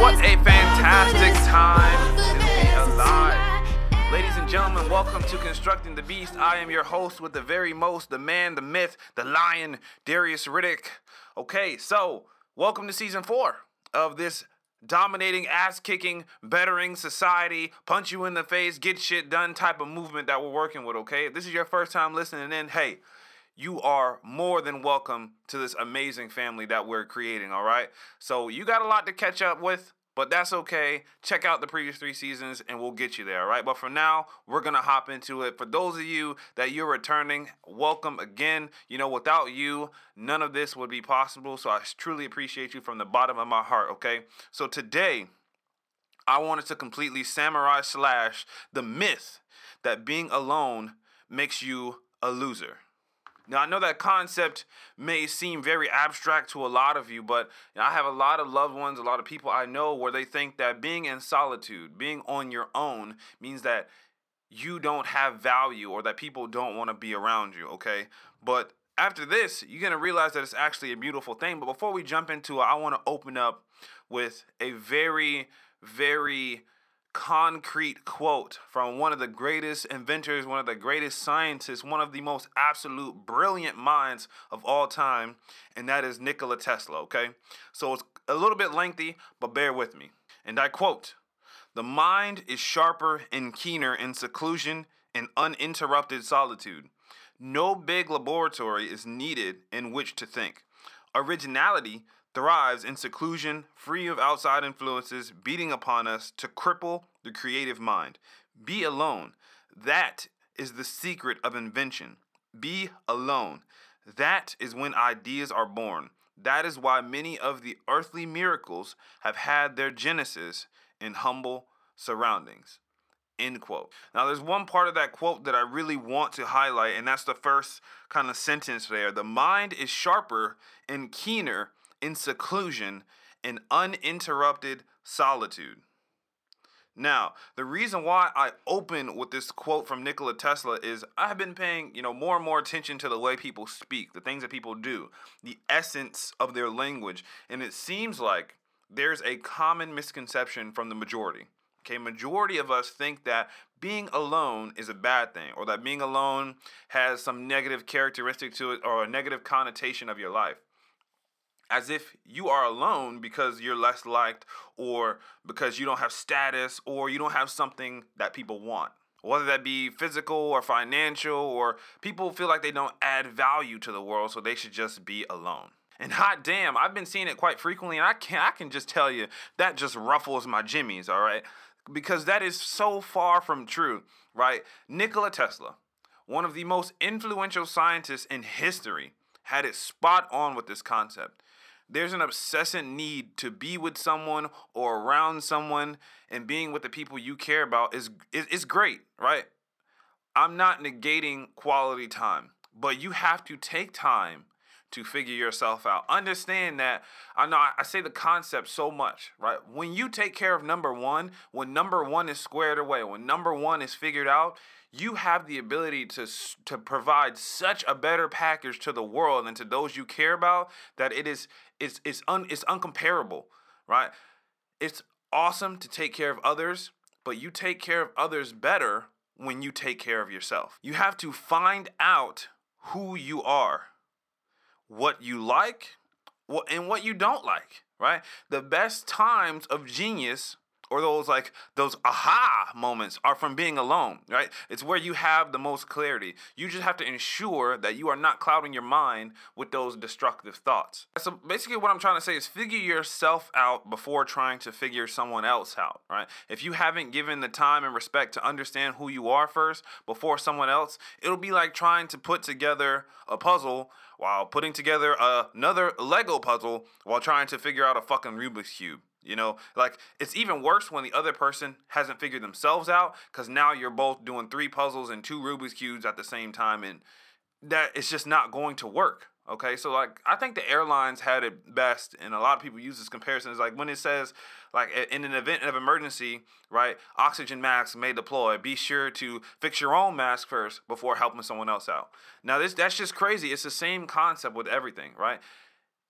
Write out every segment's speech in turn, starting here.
What a fantastic time to be alive. Ladies and gentlemen, welcome to Constructing the Beast. I am your host with the very most, the man, the myth, the lion, Darius Riddick. Okay, so welcome to season four of this dominating, ass kicking, bettering society, punch you in the face, get shit done type of movement that we're working with, okay? If this is your first time listening in, hey, you are more than welcome to this amazing family that we're creating, all right? So you got a lot to catch up with, but that's okay. Check out the previous three seasons and we'll get you there, all right? But for now, we're gonna hop into it. For those of you that you're returning, welcome again. You know, without you, none of this would be possible. So I truly appreciate you from the bottom of my heart, okay? So today, I wanted to completely samurai slash the myth that being alone makes you a loser. Now, I know that concept may seem very abstract to a lot of you, but you know, I have a lot of loved ones, a lot of people I know where they think that being in solitude, being on your own, means that you don't have value or that people don't want to be around you, okay? But after this, you're going to realize that it's actually a beautiful thing. But before we jump into it, I want to open up with a very, very concrete quote from one of the greatest inventors, one of the greatest scientists, one of the most absolute brilliant minds of all time, and that is Nikola Tesla, okay? So it's a little bit lengthy, but bear with me. And I quote The mind is sharper and keener in seclusion and uninterrupted solitude. No big laboratory is needed in which to think. Originality thrives in seclusion, free of outside influences beating upon us to cripple the creative mind. Be alone. That is the secret of invention. Be alone. That is when ideas are born. That is why many of the earthly miracles have had their genesis in humble surroundings. End quote. Now, there's one part of that quote that I really want to highlight, and that's the first kind of sentence there. The mind is sharper and keener in seclusion and uninterrupted solitude. Now, the reason why I open with this quote from Nikola Tesla is I've been paying, you know, more and more attention to the way people speak, the things that people do, the essence of their language, and it seems like there's a common misconception from the majority. Okay, majority of us think that being alone is a bad thing or that being alone has some negative characteristic to it or a negative connotation of your life as if you are alone because you're less liked or because you don't have status or you don't have something that people want. Whether that be physical or financial, or people feel like they don't add value to the world, so they should just be alone. And hot damn, I've been seeing it quite frequently, and I can I can just tell you that just ruffles my jimmies, all right? Because that is so far from true, right? Nikola Tesla, one of the most influential scientists in history, had it spot on with this concept there's an obsessive need to be with someone or around someone and being with the people you care about is is, great right? I'm not negating quality time but you have to take time to figure yourself out understand that i know i say the concept so much right when you take care of number one when number one is squared away when number one is figured out you have the ability to to provide such a better package to the world and to those you care about that it is it's it's un it's uncomparable, right? It's awesome to take care of others, but you take care of others better when you take care of yourself. You have to find out who you are, what you like, and what you don't like, right? The best times of genius or those like those aha moments are from being alone, right? It's where you have the most clarity. You just have to ensure that you are not clouding your mind with those destructive thoughts. So basically what I'm trying to say is figure yourself out before trying to figure someone else out, right? If you haven't given the time and respect to understand who you are first before someone else, it'll be like trying to put together a puzzle while putting together another Lego puzzle while trying to figure out a fucking Rubik's cube. You know, like it's even worse when the other person hasn't figured themselves out because now you're both doing three puzzles and two Rubik's cubes at the same time, and that it's just not going to work, Okay, so like I think the airlines had it best, and a lot of people use this comparison. Is like when it says like in an event of emergency, right? Oxygen masks may deploy. Be sure to fix your own mask first before helping someone else out. Now this that's just crazy. It's the same concept with everything, right?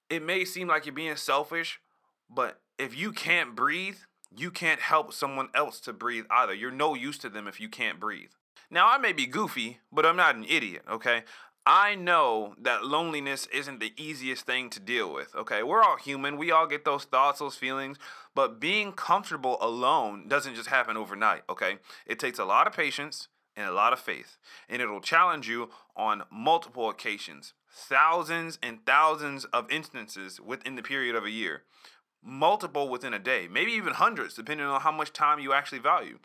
It may seem like you're being selfish, but if you can't breathe, you can't help someone else to breathe either. You're no use to them if you can't breathe. Now, I may be goofy, but I'm not an idiot, okay? I know that loneliness isn't the easiest thing to deal with, okay? We're all human. We all get those thoughts, those feelings, but being comfortable alone doesn't just happen overnight, okay? It takes a lot of patience and a lot of faith, and it'll challenge you on multiple occasions. Thousands and thousands of instances within the period of a year multiple within a day, maybe even hundreds, depending on how much time you actually value.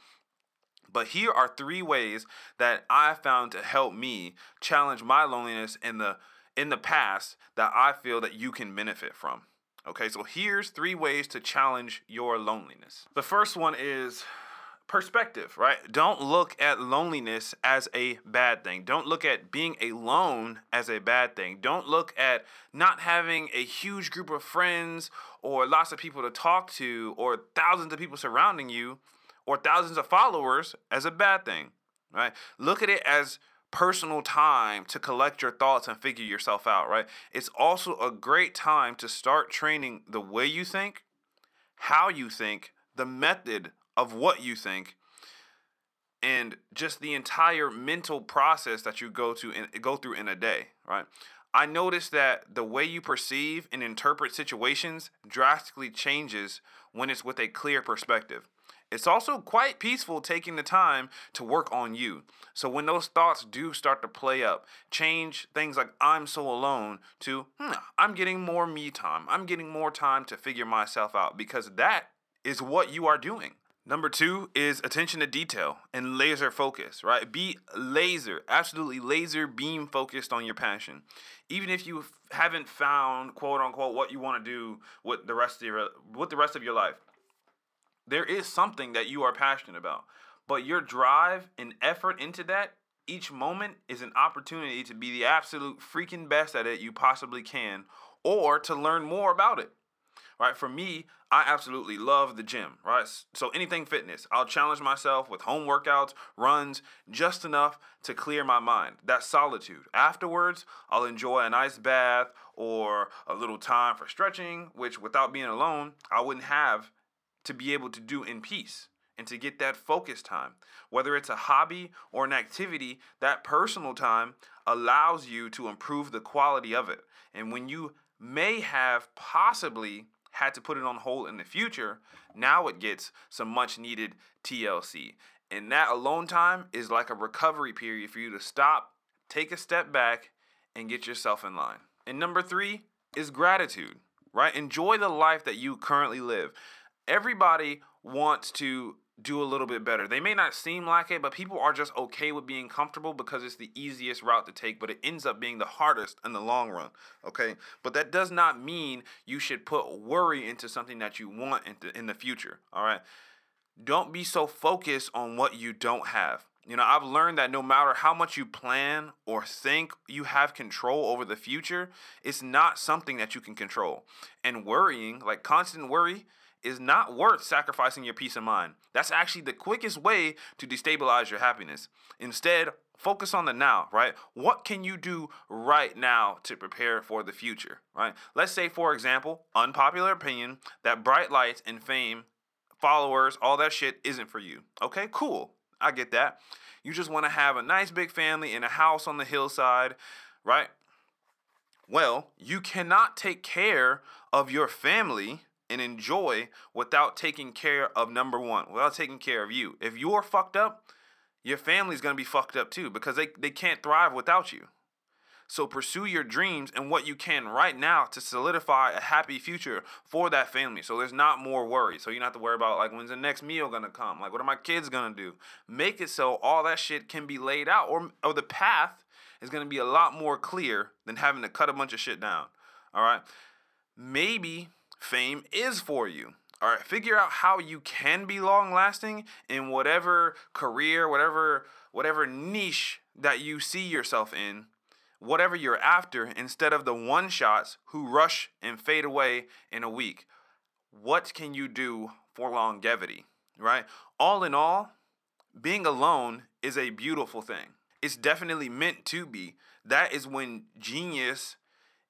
But here are three ways that I found to help me challenge my loneliness in the in the past that I feel that you can benefit from. Okay, so here's three ways to challenge your loneliness. The first one is perspective, right? Don't look at loneliness as a bad thing. Don't look at being alone as a bad thing. Don't look at not having a huge group of friends or lots of people to talk to or thousands of people surrounding you or thousands of followers as a bad thing, right? Look at it as personal time to collect your thoughts and figure yourself out, right? It's also a great time to start training the way you think, how you think, the method of what you think, and just the entire mental process that you go to in, go through in a day, right? I noticed that the way you perceive and interpret situations drastically changes when it's with a clear perspective. It's also quite peaceful taking the time to work on you. So when those thoughts do start to play up, change things like I'm so alone to hmm, I'm getting more me time. I'm getting more time to figure myself out because that is what you are doing. Number two is attention to detail and laser focus, right? Be laser, absolutely laser beam focused on your passion. Even if you haven't found quote unquote what you want to do with the rest of your with the rest of your life, there is something that you are passionate about. But your drive and effort into that each moment is an opportunity to be the absolute freaking best at it you possibly can or to learn more about it right? For me, I absolutely love the gym, right? So anything fitness, I'll challenge myself with home workouts, runs, just enough to clear my mind. That's solitude. Afterwards, I'll enjoy a nice bath or a little time for stretching, which without being alone, I wouldn't have to be able to do in peace and to get that focus time. Whether it's a hobby or an activity, that personal time allows you to improve the quality of it. And when you may have possibly had to put it on hold in the future, now it gets some much needed TLC. And that alone time is like a recovery period for you to stop, take a step back, and get yourself in line. And number three is gratitude, right? Enjoy the life that you currently live. Everybody wants to do a little bit better. They may not seem like it, but people are just okay with being comfortable because it's the easiest route to take, but it ends up being the hardest in the long run. Okay? But that does not mean you should put worry into something that you want in the, in the future. All right? Don't be so focused on what you don't have. You know, I've learned that no matter how much you plan or think you have control over the future, it's not something that you can control. And worrying, like constant worry, is not worth sacrificing your peace of mind. That's actually the quickest way to destabilize your happiness. Instead, focus on the now, right? What can you do right now to prepare for the future, right? Let's say, for example, unpopular opinion that bright lights and fame followers, all that shit isn't for you. Okay, cool. I get that. You just want to have a nice big family in a house on the hillside, right? Well, you cannot take care of your family and enjoy without taking care of number one, without taking care of you. If you're fucked up, your family's gonna be fucked up too because they, they can't thrive without you. So pursue your dreams and what you can right now to solidify a happy future for that family. So there's not more worry. So you don't have to worry about like when's the next meal gonna come? Like what are my kids gonna do? Make it so all that shit can be laid out or or the path is gonna be a lot more clear than having to cut a bunch of shit down. All right. Maybe fame is for you. All right, figure out how you can be long lasting in whatever career, whatever whatever niche that you see yourself in whatever you're after instead of the one shots who rush and fade away in a week. What can you do for longevity, right? All in all, being alone is a beautiful thing. It's definitely meant to be. That is when genius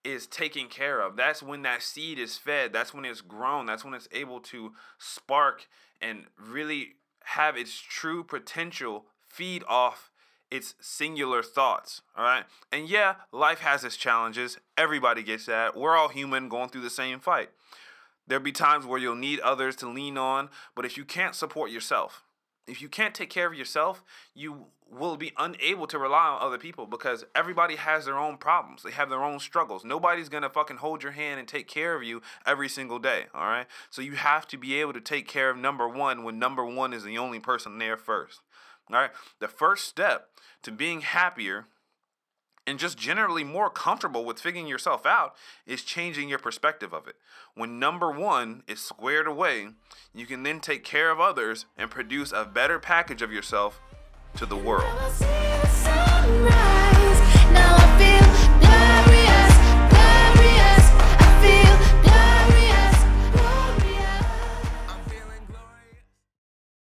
is taken care of. That's when that seed is fed. That's when it's grown. That's when it's able to spark and really have its true potential feed off its singular thoughts. All right. And yeah, life has its challenges. Everybody gets that. We're all human going through the same fight. There'll be times where you'll need others to lean on, but if you can't support yourself, if you can't take care of yourself, you will be unable to rely on other people because everybody has their own problems. They have their own struggles. Nobody's going to fucking hold your hand and take care of you every single day, all right? So you have to be able to take care of number 1 when number 1 is the only person there first. All right? The first step to being happier and just generally more comfortable with figuring yourself out is changing your perspective of it. When number one is squared away, you can then take care of others and produce a better package of yourself to the world.